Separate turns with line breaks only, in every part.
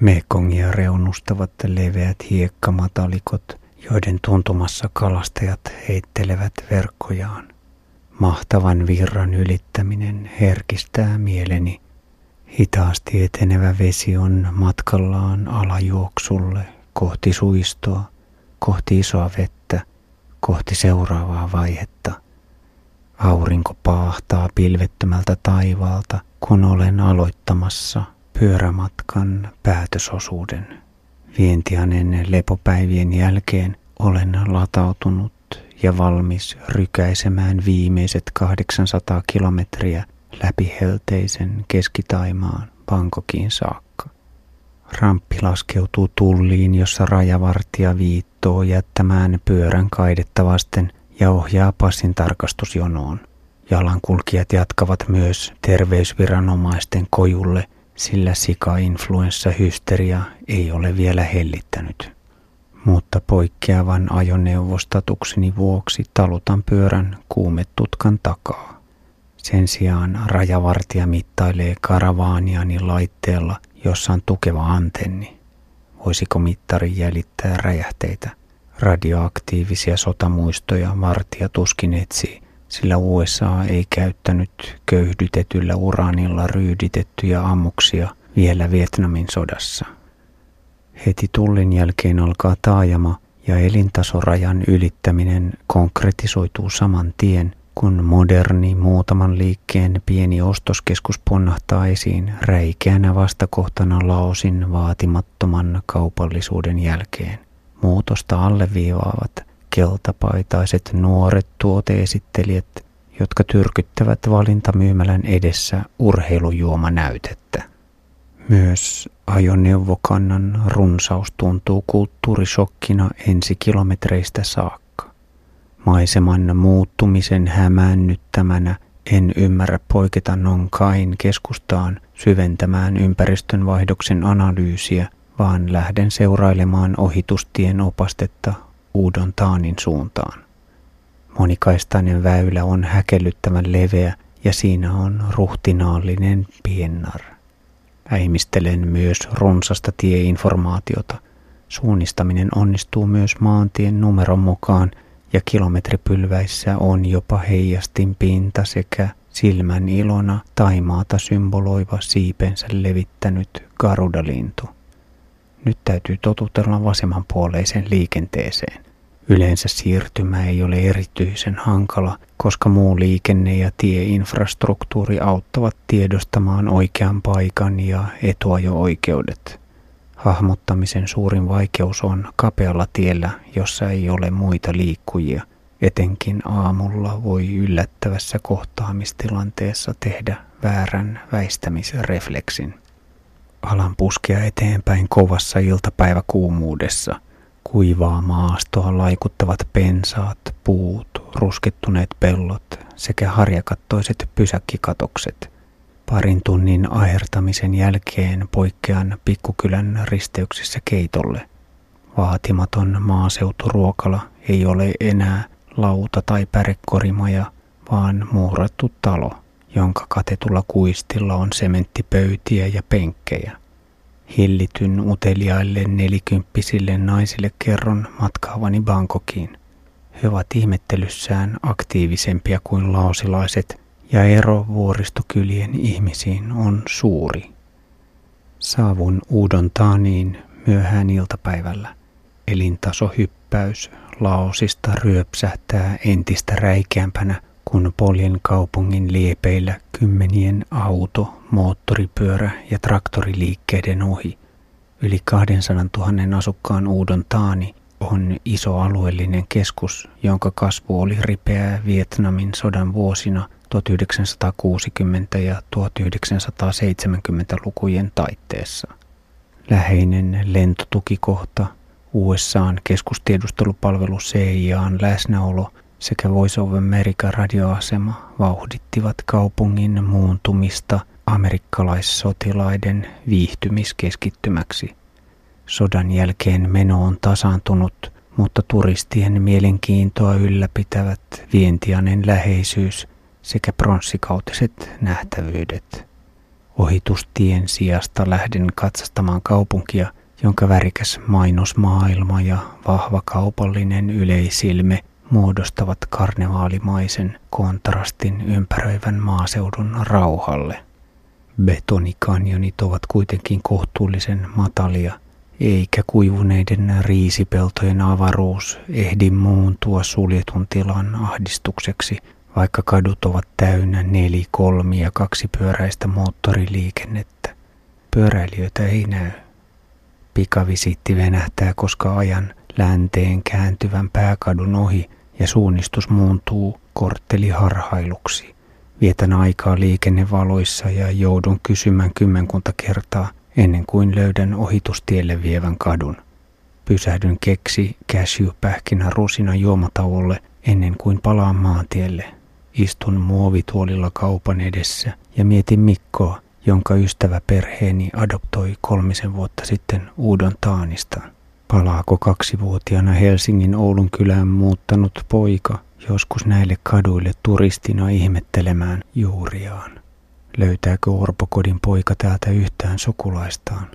Mekongia reunustavat leveät hiekkamatalikot, joiden tuntumassa kalastajat heittelevät verkkojaan. Mahtavan virran ylittäminen herkistää mieleni. Hitaasti etenevä vesi on matkallaan alajuoksulle kohti suistoa, kohti isoa vettä, kohti seuraavaa vaihetta. Aurinko paahtaa pilvettömältä taivaalta, kun olen aloittamassa pyörämatkan päätösosuuden. Vientianen lepopäivien jälkeen olen latautunut ja valmis rykäisemään viimeiset 800 kilometriä läpi helteisen keskitaimaan Bangkokiin saakka. Ramppi laskeutuu tulliin, jossa rajavartija viittoo jättämään pyörän kaidetta vasten ja ohjaa passin tarkastusjonoon. Jalankulkijat jatkavat myös terveysviranomaisten kojulle, sillä sika-influenssahysteria ei ole vielä hellittänyt. Mutta poikkeavan ajoneuvostatukseni vuoksi talutan pyörän kuumetutkan takaa. Sen sijaan rajavartija mittailee karavaaniani laitteella, jossa on tukeva antenni. Voisiko mittari jäljittää räjähteitä? Radioaktiivisia sotamuistoja vartija tuskin etsii, sillä USA ei käyttänyt köyhdytetyllä uraanilla ryyditettyjä ammuksia vielä Vietnamin sodassa. Heti tullin jälkeen alkaa taajama ja elintasorajan ylittäminen konkretisoituu saman tien, kun moderni muutaman liikkeen pieni ostoskeskus ponnahtaa esiin räikeänä vastakohtana Laosin vaatimattoman kaupallisuuden jälkeen. Muutosta alleviivaavat keltapaitaiset nuoret tuoteesittelijät, jotka tyrkyttävät valintamyymälän edessä urheilujuomanäytettä. Myös ajoneuvokannan runsaus tuntuu kulttuurishokkina ensi kilometreistä saakka. Maiseman muuttumisen hämäännyttämänä en ymmärrä poiketa Nonkain keskustaan syventämään ympäristönvaihdoksen analyysiä, vaan lähden seurailemaan ohitustien opastetta Uudon Taanin suuntaan. Monikaistainen väylä on häkellyttävän leveä ja siinä on ruhtinaallinen piennar. Äimistelen myös runsasta tieinformaatiota. Suunnistaminen onnistuu myös maantien numeron mukaan ja kilometripylväissä on jopa heijastin pinta sekä silmän ilona taimaata symboloiva siipensä levittänyt garudalintu. Nyt täytyy totutella vasemmanpuoleiseen liikenteeseen. Yleensä siirtymä ei ole erityisen hankala, koska muu liikenne ja tieinfrastruktuuri auttavat tiedostamaan oikean paikan ja etuajo-oikeudet. Hahmottamisen suurin vaikeus on kapealla tiellä, jossa ei ole muita liikkujia. Etenkin aamulla voi yllättävässä kohtaamistilanteessa tehdä väärän väistämisrefleksin. Alan puskea eteenpäin kovassa iltapäiväkuumuudessa. Kuivaa maastoa laikuttavat pensaat, puut, ruskettuneet pellot sekä harjakattoiset pysäkkikatokset. Parin tunnin ahertamisen jälkeen poikkean pikkukylän risteyksissä keitolle. Vaatimaton maaseuturuokala ei ole enää lauta- tai pärekorimaja, vaan muurattu talo – jonka katetulla kuistilla on sementtipöytiä ja penkkejä. Hillityn uteliaille nelikymppisille naisille kerron matkaavani Bangkokiin. He ovat ihmettelyssään aktiivisempia kuin lausilaiset ja ero vuoristokylien ihmisiin on suuri. Saavun Uudon Taaniin myöhään iltapäivällä. Elintasohyppäys Laosista ryöpsähtää entistä räikeämpänä – kun Poljen kaupungin liepeillä kymmenien auto, moottoripyörä ja traktoriliikkeiden ohi. Yli 200 000 asukkaan Uudon Taani on iso alueellinen keskus, jonka kasvu oli ripeää Vietnamin sodan vuosina 1960- ja 1970-lukujen taitteessa. Läheinen lentotukikohta, USAn keskustiedustelupalvelu CIAn läsnäolo – sekä Voice of America radioasema vauhdittivat kaupungin muuntumista amerikkalaissotilaiden viihtymiskeskittymäksi. Sodan jälkeen meno on tasaantunut, mutta turistien mielenkiintoa ylläpitävät vientianen läheisyys sekä pronssikautiset nähtävyydet. Ohitustien sijasta lähden katsastamaan kaupunkia, jonka värikäs mainosmaailma ja vahva kaupallinen yleisilme muodostavat karnevaalimaisen kontrastin ympäröivän maaseudun rauhalle. Betonikanjonit ovat kuitenkin kohtuullisen matalia, eikä kuivuneiden riisipeltojen avaruus ehdi muuntua suljetun tilan ahdistukseksi, vaikka kadut ovat täynnä neli, kolmi ja kaksipyöräistä moottoriliikennettä. Pyöräilijöitä ei näy. Pikavisitti venähtää, koska ajan länteen kääntyvän pääkadun ohi ja suunnistus muuntuu kortteliharhailuksi. Vietän aikaa liikennevaloissa ja joudun kysymään kymmenkunta kertaa ennen kuin löydän ohitustielle vievän kadun. Pysähdyn keksi cashew-pähkinä rusina juomatauolle ennen kuin palaan maantielle. Istun muovituolilla kaupan edessä ja mietin Mikkoa, jonka ystävä perheeni adoptoi kolmisen vuotta sitten Uudon Taanistaan. Palaako kaksivuotiaana Helsingin Oulun kylään muuttanut poika joskus näille kaduille turistina ihmettelemään juuriaan? Löytääkö orpokodin poika täältä yhtään sukulaistaan?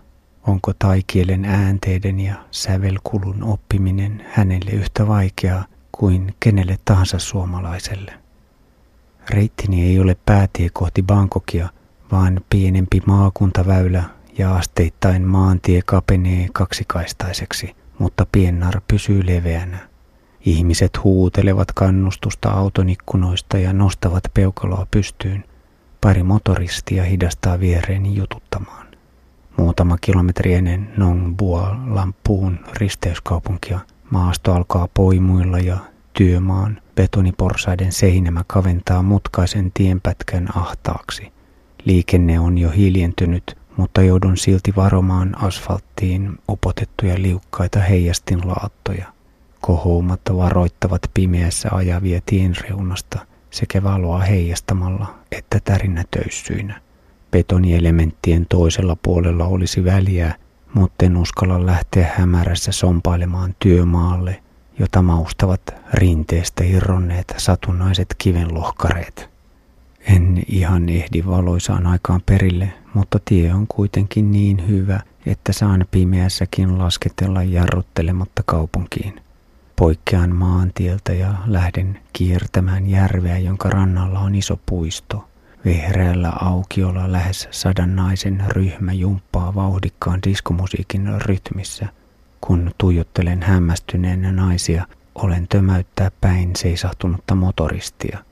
Onko taikielen äänteiden ja sävelkulun oppiminen hänelle yhtä vaikeaa kuin kenelle tahansa suomalaiselle? Reittini ei ole päätie kohti Bangkokia, vaan pienempi maakuntaväylä ja asteittain maantie kapenee kaksikaistaiseksi, mutta piennar pysyy leveänä. Ihmiset huutelevat kannustusta autonikkunoista ja nostavat peukaloa pystyyn. Pari motoristia hidastaa viereeni jututtamaan. Muutama kilometri ennen Nong Bua Lampuun risteyskaupunkia maasto alkaa poimuilla ja työmaan betoniporsaiden seinämä kaventaa mutkaisen tienpätkän ahtaaksi. Liikenne on jo hiljentynyt, mutta joudun silti varomaan asfalttiin upotettuja liukkaita heijastinlaattoja. Kohoumat varoittavat pimeässä ajavia tien reunasta sekä valoa heijastamalla että tärinätöyssyinä. Betonielementtien toisella puolella olisi väliä, mutta en uskalla lähteä hämärässä sompailemaan työmaalle, jota maustavat rinteestä irronneet satunnaiset kivenlohkareet. En ihan ehdi valoisaan aikaan perille, mutta tie on kuitenkin niin hyvä, että saan pimeässäkin lasketella jarruttelematta kaupunkiin. Poikkean maantieltä ja lähden kiertämään järveä, jonka rannalla on iso puisto. Vehreällä aukiolla lähes sadan naisen ryhmä jumppaa vauhdikkaan diskomusiikin rytmissä. Kun tuijottelen hämmästyneenä naisia, olen tömäyttää päin seisahtunutta motoristia –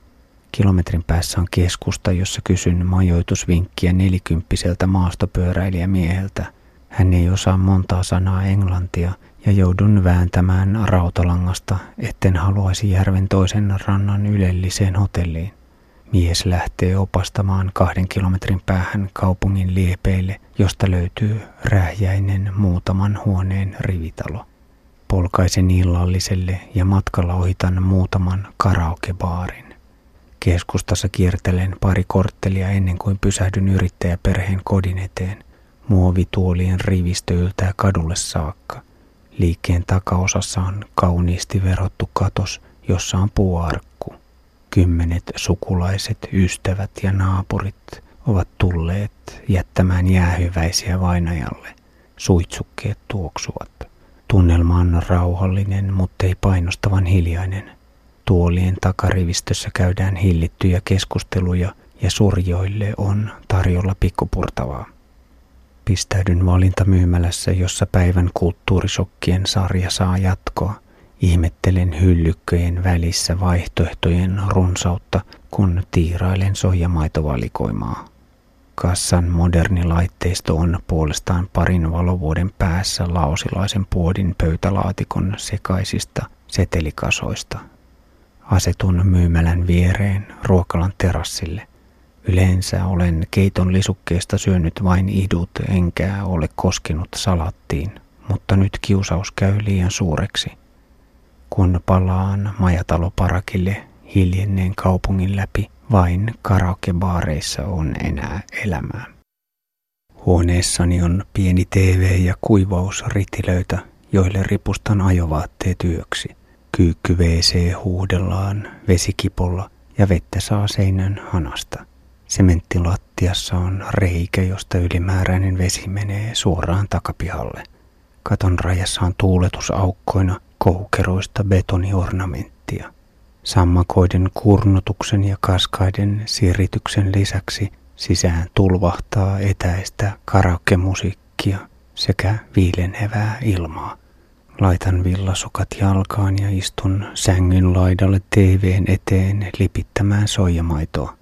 Kilometrin päässä on keskusta, jossa kysyn majoitusvinkkiä nelikymppiseltä maastopyöräilijämieheltä. Hän ei osaa montaa sanaa englantia ja joudun vääntämään rautalangasta, etten haluaisi järven toisen rannan ylelliseen hotelliin. Mies lähtee opastamaan kahden kilometrin päähän kaupungin liepeille, josta löytyy rähjäinen muutaman huoneen rivitalo. Polkaisen illalliselle ja matkalla ohitan muutaman karaokebaarin. Keskustassa kiertelen pari korttelia ennen kuin pysähdyn yrittäjäperheen kodin eteen. Muovituolien rivistö yltää kadulle saakka. Liikkeen takaosassa on kauniisti verottu katos, jossa on puuarkku. Kymmenet sukulaiset, ystävät ja naapurit ovat tulleet jättämään jäähyväisiä vainajalle. Suitsukkeet tuoksuvat. Tunnelma on rauhallinen, mutta ei painostavan hiljainen. Tuolien takarivistössä käydään hillittyjä keskusteluja ja surjoille on tarjolla pikkupurtavaa. Pistäydyn valintamyymälässä, jossa päivän kulttuurisokkien sarja saa jatkoa. Ihmettelen hyllykköjen välissä vaihtoehtojen runsautta, kun tiirailen soijamaitovalikoimaa. Kassan moderni laitteisto on puolestaan parin valovuoden päässä laosilaisen puodin pöytälaatikon sekaisista setelikasoista – Asetun myymälän viereen ruokalan terassille. Yleensä olen keiton lisukkeesta syönyt vain idut enkä ole koskenut salattiin, mutta nyt kiusaus käy liian suureksi. Kun palaan majataloparakille hiljenneen kaupungin läpi, vain karaokebaareissa on enää elämää. Huoneessani on pieni TV ja kuivausritilöitä, joille ripustan ajovaatteet yöksi – Kyykky WC huudellaan vesikipolla ja vettä saa seinän hanasta. Sementtilattiassa on reikä, josta ylimääräinen vesi menee suoraan takapihalle. Katon rajassa on tuuletusaukkoina koukeroista betoniornamenttia. Sammakoiden kurnutuksen ja kaskaiden sirityksen lisäksi sisään tulvahtaa etäistä karaokemusiikkia sekä viilenevää ilmaa. Laitan villasukat jalkaan ja istun sängyn laidalle TVn eteen lipittämään soijamaitoa.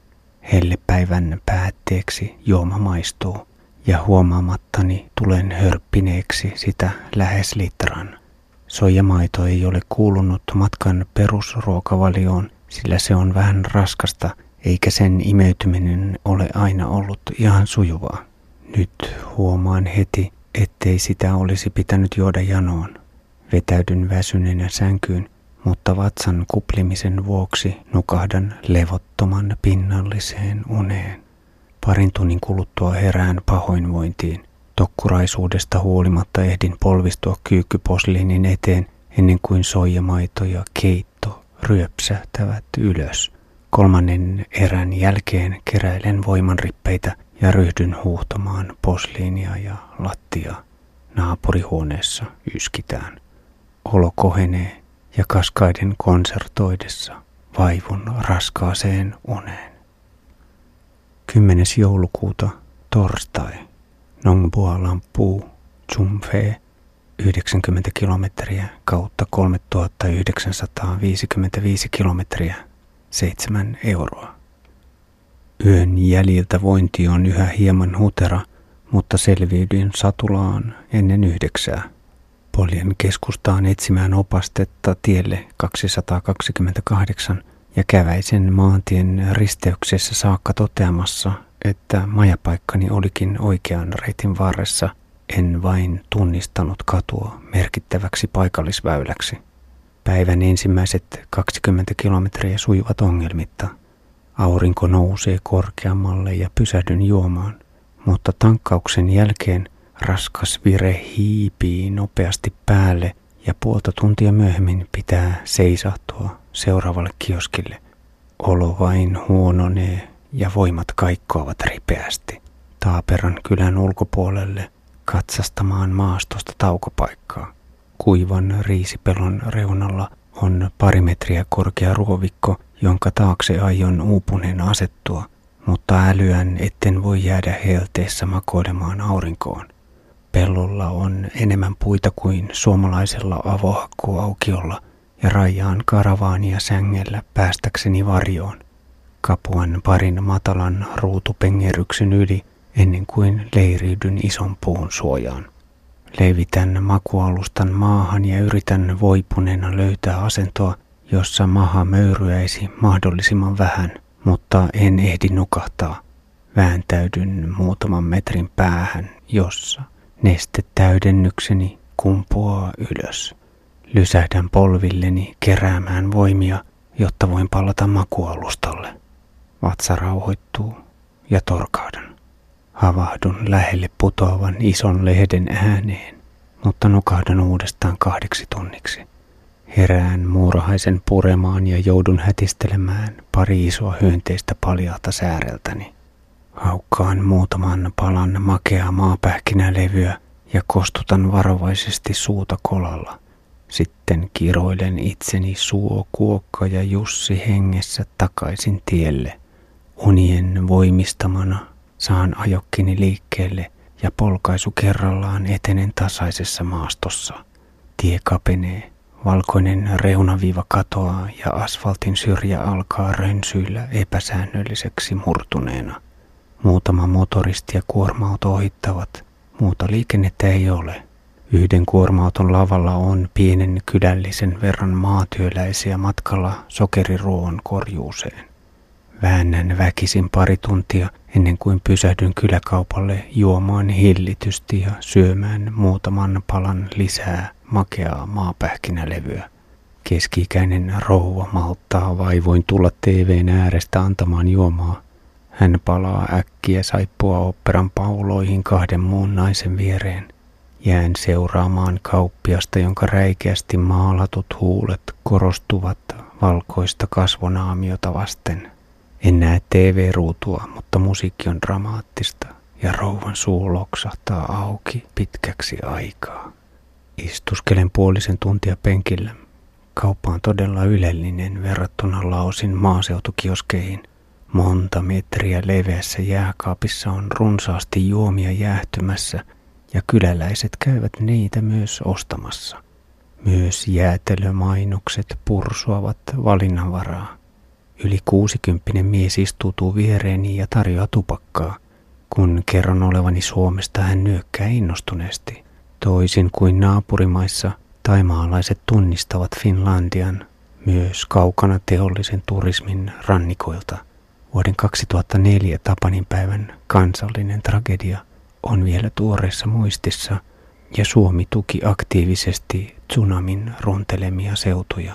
Hellepäivän päätteeksi juoma maistuu ja huomaamattani tulen hörppineeksi sitä lähes litran. Soijamaito ei ole kuulunut matkan perusruokavalioon, sillä se on vähän raskasta, eikä sen imeytyminen ole aina ollut ihan sujuvaa. Nyt huomaan heti, ettei sitä olisi pitänyt juoda janoon. Vetäydyn väsyneenä sänkyyn, mutta vatsan kuplimisen vuoksi nukahdan levottoman pinnalliseen uneen. Parin tunnin kuluttua herään pahoinvointiin. Tokkuraisuudesta huolimatta ehdin polvistua kyykkyposliinin eteen ennen kuin soijamaito ja keitto ryöpsähtävät ylös. Kolmannen erän jälkeen keräilen voimanrippeitä ja ryhdyn huuhtomaan posliinia ja lattia. Naapurihuoneessa yskitään. Olo kohenee ja kaskaiden konsertoidessa vaivun raskaaseen uneen. 10. joulukuuta torstai. Nongbua Lampu Chumfe 90 kilometriä kautta 3955 kilometriä 7 euroa. Yön jäljiltä vointi on yhä hieman hutera, mutta selviydyin satulaan ennen yhdeksää. Poljen keskustaan etsimään opastetta tielle 228 ja käväisen maantien risteyksessä saakka toteamassa, että majapaikkani olikin oikean reitin varressa, en vain tunnistanut katua merkittäväksi paikallisväyläksi. Päivän ensimmäiset 20 kilometriä sujuvat ongelmitta. Aurinko nousee korkeammalle ja pysähdyn juomaan, mutta tankkauksen jälkeen raskas vire hiipii nopeasti päälle ja puolta tuntia myöhemmin pitää seisahtua seuraavalle kioskille. Olo vain huononee ja voimat kaikkoavat ripeästi. Taaperan kylän ulkopuolelle katsastamaan maastosta taukopaikkaa. Kuivan riisipelon reunalla on pari metriä korkea ruovikko, jonka taakse aion uupuneen asettua, mutta älyän etten voi jäädä helteessä makoilemaan aurinkoon. Pellolla on enemmän puita kuin suomalaisella avohakkuaukiolla ja rajaan karavaania sängellä päästäkseni varjoon. Kapuan parin matalan ruutupengeryksen yli ennen kuin leiriydyn ison puun suojaan. Levitän makualustan maahan ja yritän voipuneena löytää asentoa, jossa maha möyryäisi mahdollisimman vähän, mutta en ehdi nukahtaa. Vääntäydyn muutaman metrin päähän, jossa nestetäydennykseni kumpuaa ylös. Lysähdän polvilleni keräämään voimia, jotta voin palata makualustalle. Vatsa rauhoittuu ja torkaudan. Havahdun lähelle putoavan ison lehden ääneen, mutta nukahdan uudestaan kahdeksi tunniksi. Herään muurahaisen puremaan ja joudun hätistelemään pari isoa hyönteistä paljalta sääreltäni. Haukkaan muutaman palan makeaa maapähkinälevyä ja kostutan varovaisesti suuta kolalla. Sitten kiroilen itseni suo, kuokka ja Jussi hengessä takaisin tielle. Unien voimistamana saan ajokkini liikkeelle ja polkaisu kerrallaan etenen tasaisessa maastossa. Tie kapenee, valkoinen reunaviiva katoaa ja asfaltin syrjä alkaa rönsyillä epäsäännölliseksi murtuneena. Muutama motoristi ja kuorma-auto ohittavat, muuta liikennettä ei ole. Yhden kuorma-auton lavalla on pienen kydällisen verran maatyöläisiä matkalla sokeriruoan korjuuseen. Väännän väkisin pari tuntia ennen kuin pysähdyn kyläkaupalle juomaan hillitysti ja syömään muutaman palan lisää makeaa maapähkinälevyä. Keski-ikäinen rouva malttaa vaivoin tulla TVn äärestä antamaan juomaa. Hän palaa äkkiä saippua operan pauloihin kahden muun naisen viereen. Jään seuraamaan kauppiasta, jonka räikeästi maalatut huulet korostuvat valkoista kasvonaamiota vasten. En näe TV-ruutua, mutta musiikki on dramaattista ja rouvan suu loksahtaa auki pitkäksi aikaa. Istuskelen puolisen tuntia penkillä. Kauppa on todella ylellinen verrattuna Laosin maaseutukioskeihin. Monta metriä leveässä jääkaapissa on runsaasti juomia jäähtymässä ja kyläläiset käyvät niitä myös ostamassa. Myös jäätelömainokset pursuavat valinnanvaraa. Yli kuusikymppinen mies istuutuu viereeni ja tarjoaa tupakkaa. Kun kerron olevani Suomesta, hän nyökkää innostuneesti. Toisin kuin naapurimaissa, taimaalaiset tunnistavat Finlandian myös kaukana teollisen turismin rannikoilta. Vuoden 2004 Tapanin päivän kansallinen tragedia on vielä tuoreessa muistissa ja Suomi tuki aktiivisesti tsunamin runtelemia seutuja.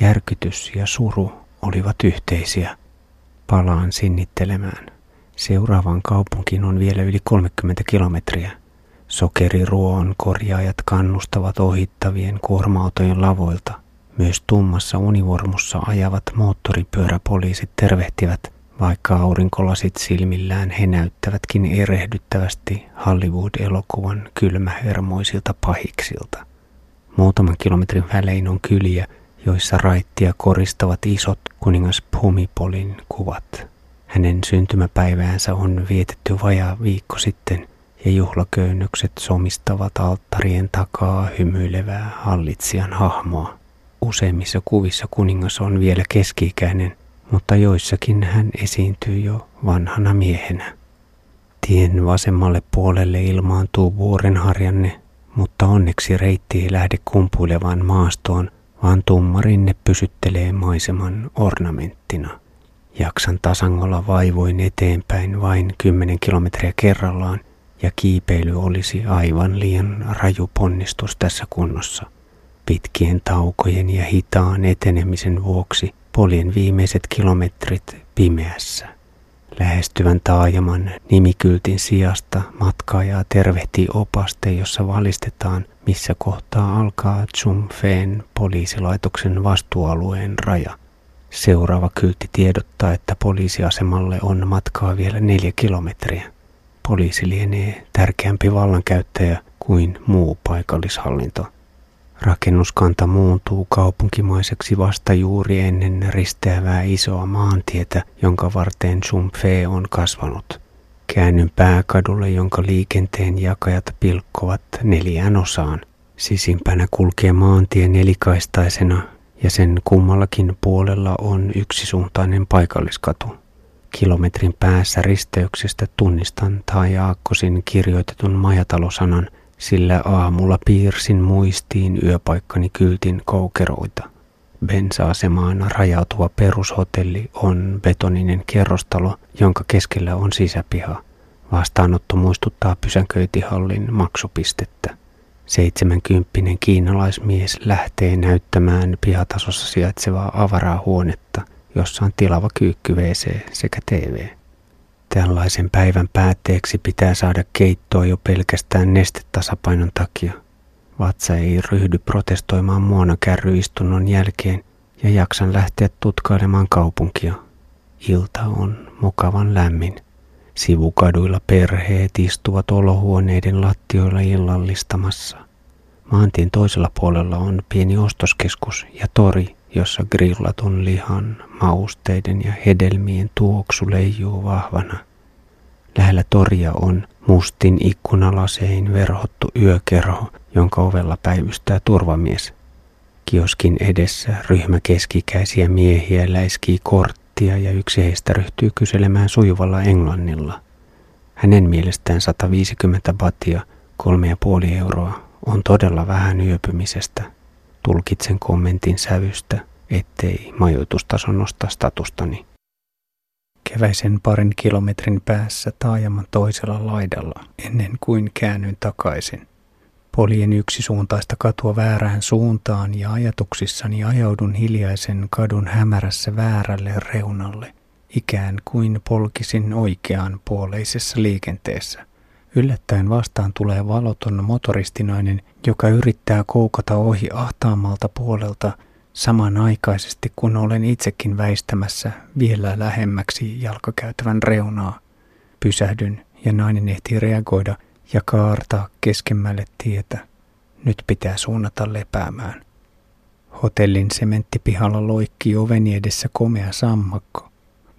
Järkytys ja suru olivat yhteisiä. Palaan sinnittelemään. Seuraavaan kaupunkiin on vielä yli 30 kilometriä. Sokeriruoon korjaajat kannustavat ohittavien kuorma-autojen lavoilta. Myös tummassa univormussa ajavat moottoripyöräpoliisit tervehtivät, vaikka aurinkolasit silmillään he näyttävätkin erehdyttävästi Hollywood-elokuvan kylmähermoisilta pahiksilta. Muutaman kilometrin välein on kyliä, joissa raittia koristavat isot kuningas Pumipolin kuvat. Hänen syntymäpäiväänsä on vietetty vajaa viikko sitten ja juhlaköynnökset somistavat alttarien takaa hymyilevää hallitsijan hahmoa. Useimmissa kuvissa kuningas on vielä keski-ikäinen, mutta joissakin hän esiintyy jo vanhana miehenä. Tien vasemmalle puolelle ilmaantuu vuorenharjanne, mutta onneksi reitti ei lähde kumpuilevaan maastoon, vaan tummarinne pysyttelee maiseman ornamenttina. Jaksan tasangolla vaivoin eteenpäin vain 10 kilometriä kerrallaan ja kiipeily olisi aivan liian raju ponnistus tässä kunnossa. Pitkien taukojen ja hitaan etenemisen vuoksi poljen viimeiset kilometrit pimeässä. Lähestyvän taajaman nimikyltin sijasta matkaajaa tervehtii opaste, jossa valistetaan, missä kohtaa alkaa Chumfeen poliisilaitoksen vastuualueen raja. Seuraava kyltti tiedottaa, että poliisiasemalle on matkaa vielä neljä kilometriä. Poliisi lienee tärkeämpi vallankäyttäjä kuin muu paikallishallinto. Rakennuskanta muuntuu kaupunkimaiseksi vasta juuri ennen risteävää isoa maantietä, jonka varteen Chumfe on kasvanut. Käännyn pääkadulle, jonka liikenteen jakajat pilkkovat neljään osaan. Sisimpänä kulkee maantie nelikaistaisena ja sen kummallakin puolella on yksisuuntainen paikalliskatu. Kilometrin päässä risteyksestä tunnistan tai Aakkosin kirjoitetun majatalosanan, sillä aamulla piirsin muistiin yöpaikkani kyltin koukeroita. Bensa-asemaan rajautuva perushotelli on betoninen kerrostalo, jonka keskellä on sisäpiha. Vastaanotto muistuttaa pysäköintihallin maksupistettä. Seitsemänkymppinen kiinalaismies lähtee näyttämään pihatasossa sijaitsevaa avaraa huonetta, jossa on tilava kyykky WC sekä TV. Tällaisen päivän päätteeksi pitää saada keittoa jo pelkästään nestetasapainon takia. Vatsa ei ryhdy protestoimaan muonakärryistunnon jälkeen ja jaksan lähteä tutkailemaan kaupunkia. Ilta on mukavan lämmin. Sivukaduilla perheet istuvat olohuoneiden lattioilla illallistamassa. Maantien toisella puolella on pieni ostoskeskus ja tori, jossa grillatun lihan, mausteiden ja hedelmien tuoksu leijuu vahvana. Lähellä toria on mustin ikkunalasein verhottu yökerho, jonka ovella päivystää turvamies. Kioskin edessä ryhmä keskikäisiä miehiä läiskii korttia ja yksi heistä ryhtyy kyselemään sujuvalla englannilla. Hänen mielestään 150 batia, kolme ja puoli euroa, on todella vähän yöpymisestä. Tulkitsen kommentin sävystä, ettei majoitustaso nosta statustani. Keväisen parin kilometrin päässä taajaman toisella laidalla, ennen kuin käännyin takaisin. Poljen yksisuuntaista katua väärään suuntaan ja ajatuksissani ajaudun hiljaisen kadun hämärässä väärälle reunalle, ikään kuin polkisin oikeaan puoleisessa liikenteessä. Yllättäen vastaan tulee valoton motoristinainen, joka yrittää koukata ohi ahtaammalta puolelta Samanaikaisesti kun olen itsekin väistämässä vielä lähemmäksi jalkakäytävän reunaa, pysähdyn ja nainen ehtii reagoida ja kaartaa keskemmälle tietä. Nyt pitää suunnata lepäämään. Hotellin sementtipihalla loikkii oveni edessä komea sammakko.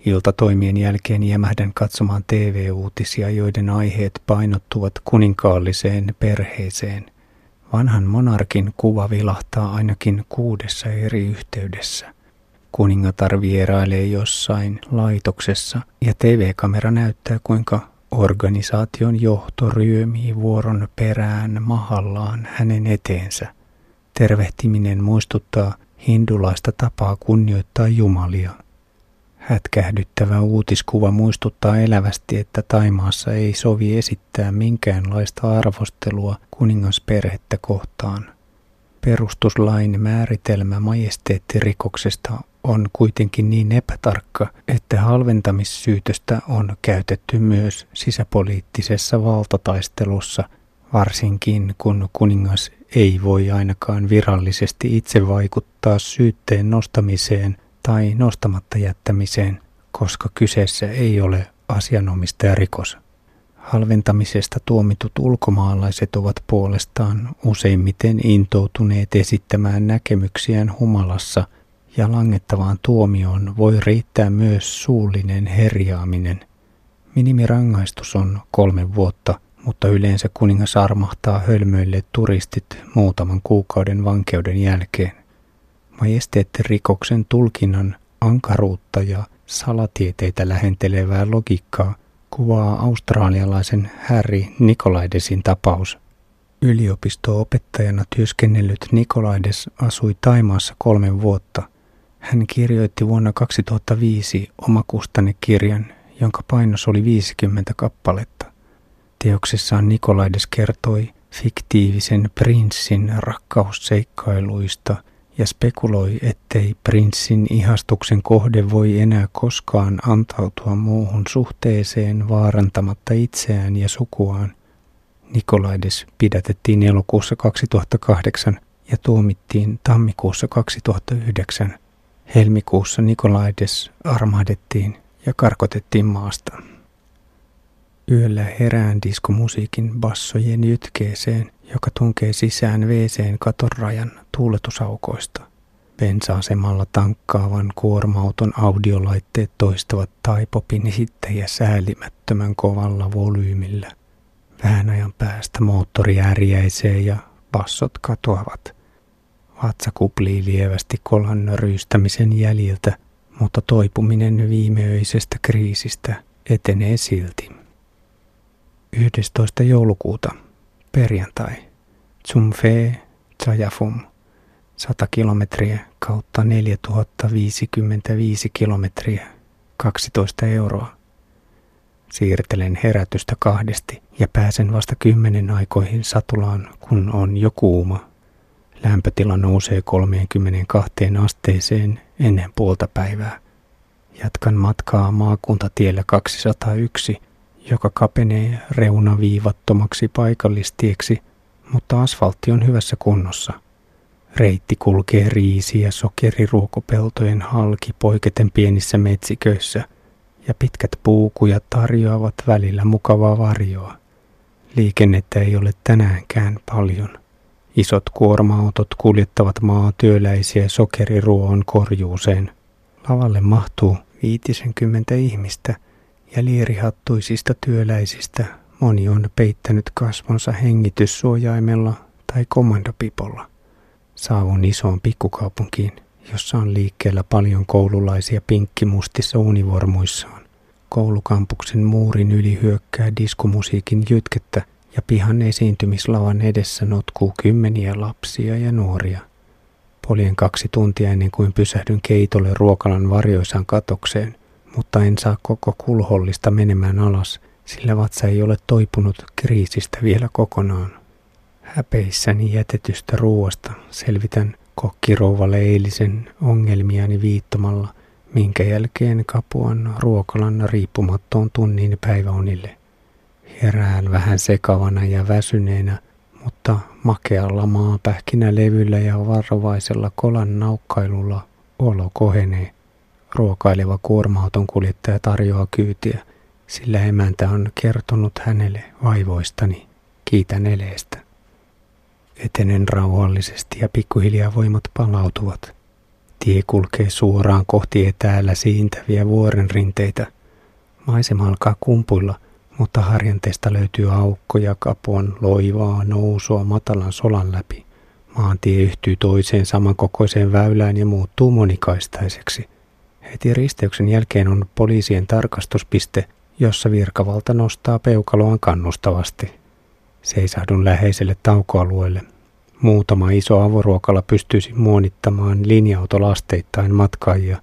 Iltatoimien jälkeen jämähdän katsomaan TV-uutisia, joiden aiheet painottuvat kuninkaalliseen perheeseen. Vanhan monarkin kuva vilahtaa ainakin kuudessa eri yhteydessä. Kuningatar vierailee jossain laitoksessa ja TV-kamera näyttää kuinka organisaation johto ryömii vuoron perään mahallaan hänen eteensä. Tervehtiminen muistuttaa hindulaista tapaa kunnioittaa Jumalia. Hätkähdyttävä uutiskuva muistuttaa elävästi, että Taimaassa ei sovi esittää minkäänlaista arvostelua kuningasperhettä kohtaan. Perustuslain määritelmä majesteettirikoksesta on kuitenkin niin epätarkka, että halventamissyytöstä on käytetty myös sisäpoliittisessa valtataistelussa, varsinkin kun kuningas ei voi ainakaan virallisesti itse vaikuttaa syytteen nostamiseen tai nostamatta jättämiseen, koska kyseessä ei ole asianomistajarikos. Halventamisesta tuomitut ulkomaalaiset ovat puolestaan useimmiten intoutuneet esittämään näkemyksiään humalassa ja langettavaan tuomioon voi riittää myös suullinen herjaaminen. Minimirangaistus on kolme vuotta, mutta yleensä kuningas armahtaa hölmöille turistit muutaman kuukauden vankeuden jälkeen. Majesteettirikoksen tulkinnan ankaruutta ja salatieteitä lähentelevää logiikkaa kuvaa australialaisen Harry Nikolaidesin tapaus. Yliopisto-opettajana työskennellyt Nikolaides asui Taimaassa kolme vuotta. Hän kirjoitti vuonna 2005 omakustannekirjan, jonka painos oli 50 kappaletta. Teoksessaan Nikolaides kertoi fiktiivisen prinssin rakkausseikkailuista – ja spekuloi, ettei prinssin ihastuksen kohde voi enää koskaan antautua muuhun suhteeseen vaarantamatta itseään ja sukuaan. Nikolaides pidätettiin elokuussa 2008 ja tuomittiin tammikuussa 2009. Helmikuussa Nikolaides armahdettiin ja karkotettiin maasta. Yöllä herään diskomusiikin bassojen jytkeeseen, joka tunkee sisään WCn katonrajan tuuletusaukoista. Bensa-asemalla tankkaavan kuorma-auton audiolaitteet toistavat taipopin hittejä säälimättömän kovalla volyymillä. Vähän ajan päästä moottori ärjäisee ja bassot katoavat. Vatsa kuplii lievästi kolan ryystämisen jäljiltä, mutta toipuminen viimeöisestä kriisistä etenee silti. 11. joulukuuta, perjantai, Tsumfe Chayafum, 100 kilometriä kautta 4055 kilometriä, 12 euroa. Siirtelen herätystä kahdesti ja pääsen vasta kymmenen aikoihin satulaan, kun on jo kuuma. Lämpötila nousee 32 asteeseen ennen puolta päivää. Jatkan matkaa maakuntatiellä 201 joka kapenee reunaviivattomaksi paikallistieksi, mutta asfaltti on hyvässä kunnossa. Reitti kulkee riisi- ja sokeriruokopeltojen halki poiketen pienissä metsiköissä, ja pitkät puukujat tarjoavat välillä mukavaa varjoa. Liikennettä ei ole tänäänkään paljon. Isot kuorma-autot kuljettavat maatyöläisiä sokeriruoon korjuuseen. Lavalle mahtuu 50 ihmistä – ja lierihattuisista työläisistä moni on peittänyt kasvonsa hengityssuojaimella tai kommandopipolla. Saavun isoon pikkukaupunkiin, jossa on liikkeellä paljon koululaisia pinkkimustissa univormuissaan. Koulukampuksen muurin yli hyökkää diskumusiikin jytkettä ja pihan esiintymislavan edessä notkuu kymmeniä lapsia ja nuoria. Poljen kaksi tuntia ennen kuin pysähdyn keitolle ruokalan varjoisaan katokseen, mutta en saa koko kulhollista menemään alas, sillä vatsa ei ole toipunut kriisistä vielä kokonaan. Häpeissäni jätetystä ruoasta selvitän kokkirouvalle eilisen ongelmiani viittomalla, minkä jälkeen kapuan ruokalan riippumattoon tunnin päiväunille. Herään vähän sekavana ja väsyneenä, mutta makealla maapähkinälevyllä ja varovaisella kolan naukkailulla olo kohenee. Ruokaileva kuorma-auton kuljettaja tarjoaa kyytiä, sillä emäntä on kertonut hänelle vaivoistani. Kiitän eleestä. Etenen rauhallisesti ja pikkuhiljaa voimat palautuvat. Tie kulkee suoraan kohti etäällä siintäviä vuoren rinteitä. Maisema alkaa kumpuilla, mutta harjanteesta löytyy aukko ja kapuan loivaa nousua matalan solan läpi. Maantie yhtyy toiseen samankokoiseen väylään ja muuttuu monikaistaiseksi. Heti risteyksen jälkeen on poliisien tarkastuspiste, jossa virkavalta nostaa peukaloaan kannustavasti. Seisahdun läheiselle taukoalueelle. Muutama iso avoruokala pystyisi muonittamaan linja-autolasteittain matkaajia,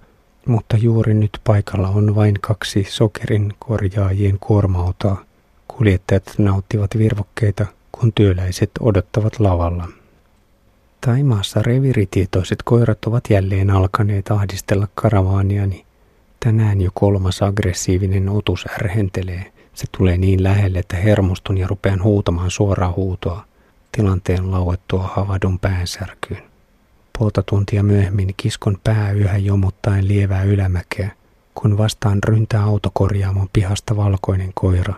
mutta juuri nyt paikalla on vain kaksi sokerin korjaajien kuorma-autoa. Kuljettajat nauttivat virvokkeita, kun työläiset odottavat lavalla. Taimaassa reviritietoiset koirat ovat jälleen alkaneet ahdistella karavaaniani. Tänään jo kolmas aggressiivinen otus ärhentelee. Se tulee niin lähelle, että hermostun ja rupean huutamaan suoraa huutoa tilanteen lauettua havadun päänsärkyyn. Puolta tuntia myöhemmin kiskon pää yhä jomuttaen lievää ylämäkeä, kun vastaan ryntää autokorjaamon pihasta valkoinen koira.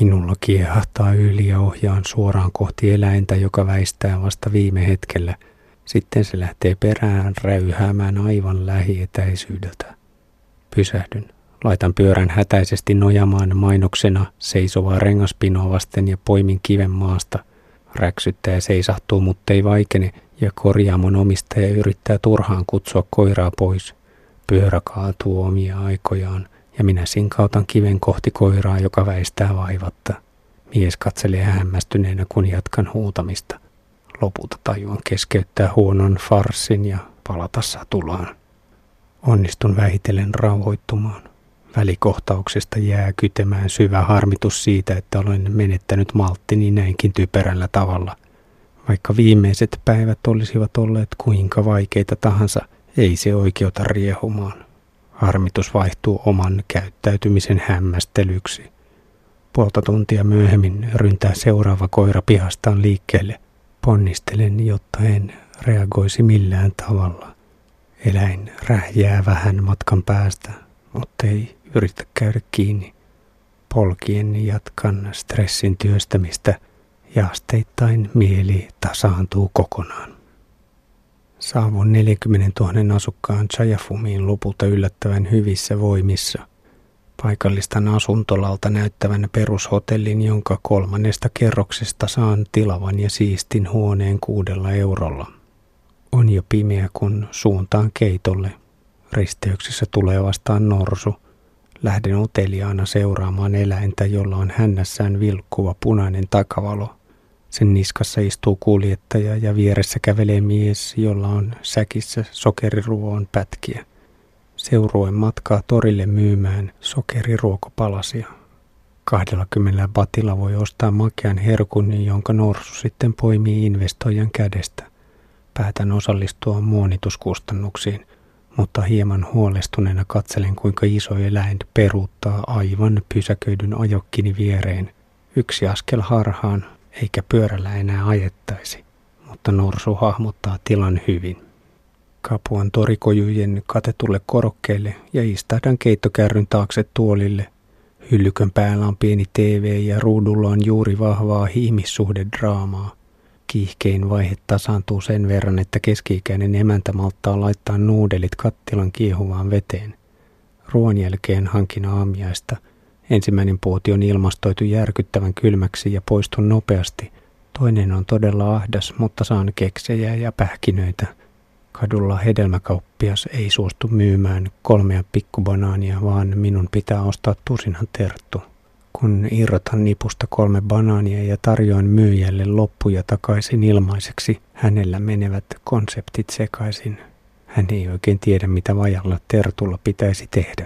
Minulla kiehahtaa yli ja ohjaan suoraan kohti eläintä, joka väistää vasta viime hetkellä. Sitten se lähtee perään räyhäämään aivan lähietäisyydeltä. Pysähdyn. Laitan pyörän hätäisesti nojamaan mainoksena seisovaa rengaspinoa vasten ja poimin kiven maasta – Räksyttäjä seisahtuu, mutta ei vaikene, ja korjaamon omistaja yrittää turhaan kutsua koiraa pois. Pyörä kaatuu omia aikojaan, ja minä sinkautan kiven kohti koiraa, joka väistää vaivatta. Mies katselee hämmästyneenä, kun jatkan huutamista. Lopulta tajuan keskeyttää huonon farsin ja palata satulaan. Onnistun vähitellen rauhoittumaan. Välikohtauksesta jää kytemään syvä harmitus siitä, että olen menettänyt malttini näinkin typerällä tavalla. Vaikka viimeiset päivät olisivat olleet kuinka vaikeita tahansa, ei se oikeuta riehumaan. Harmitus vaihtuu oman käyttäytymisen hämmästelyksi. Puolta tuntia myöhemmin ryntää seuraava koira pihastaan liikkeelle. Ponnistelen, jotta en reagoisi millään tavalla. Eläin rähjää vähän matkan päästä, mutta ei yritä käydä kiinni. Polkien jatkan stressin työstämistä ja asteittain mieli tasaantuu kokonaan. Saavun 40 000 asukkaan Chayafumiin lopulta yllättävän hyvissä voimissa. Paikallistan asuntolalta näyttävän perushotellin, jonka kolmannesta kerroksesta saan tilavan ja siistin huoneen kuudella eurolla. On jo pimeä, kun suuntaan keitolle. Risteyksessä tulee vastaan norsu – Lähden uteliaana seuraamaan eläintä, jolla on hännässään vilkkuva punainen takavalo. Sen niskassa istuu kuljettaja ja vieressä kävelee mies, jolla on säkissä sokeriruoon pätkiä. Seurueen matkaa torille myymään sokeriruokopalasia. 20 batilla voi ostaa makean herkun, jonka norsu sitten poimii investoijan kädestä. Päätän osallistua muonituskustannuksiin – mutta hieman huolestuneena katselen kuinka iso eläin peruuttaa aivan pysäköidyn ajokkini viereen. Yksi askel harhaan, eikä pyörällä enää ajettaisi, mutta norsu hahmottaa tilan hyvin. Kapuan torikojujen katetulle korokkeelle ja istahdan keittokärryn taakse tuolille. Hyllykön päällä on pieni TV ja ruudulla on juuri vahvaa ihmissuhdedraamaa. Kiihkein vaihe tasaantuu sen verran, että keski-ikäinen emäntä malttaa laittaa nuudelit kattilan kiehuvaan veteen. Ruoan jälkeen hankin aamiaista. Ensimmäinen puoti on ilmastoitu järkyttävän kylmäksi ja poistun nopeasti. Toinen on todella ahdas, mutta saan keksejä ja pähkinöitä. Kadulla hedelmäkauppias ei suostu myymään kolmea pikkubanaania, vaan minun pitää ostaa tusinan terttu. Kun irrotan nipusta kolme banaania ja tarjoan myyjälle loppuja takaisin ilmaiseksi, hänellä menevät konseptit sekaisin. Hän ei oikein tiedä, mitä vajalla tertulla pitäisi tehdä.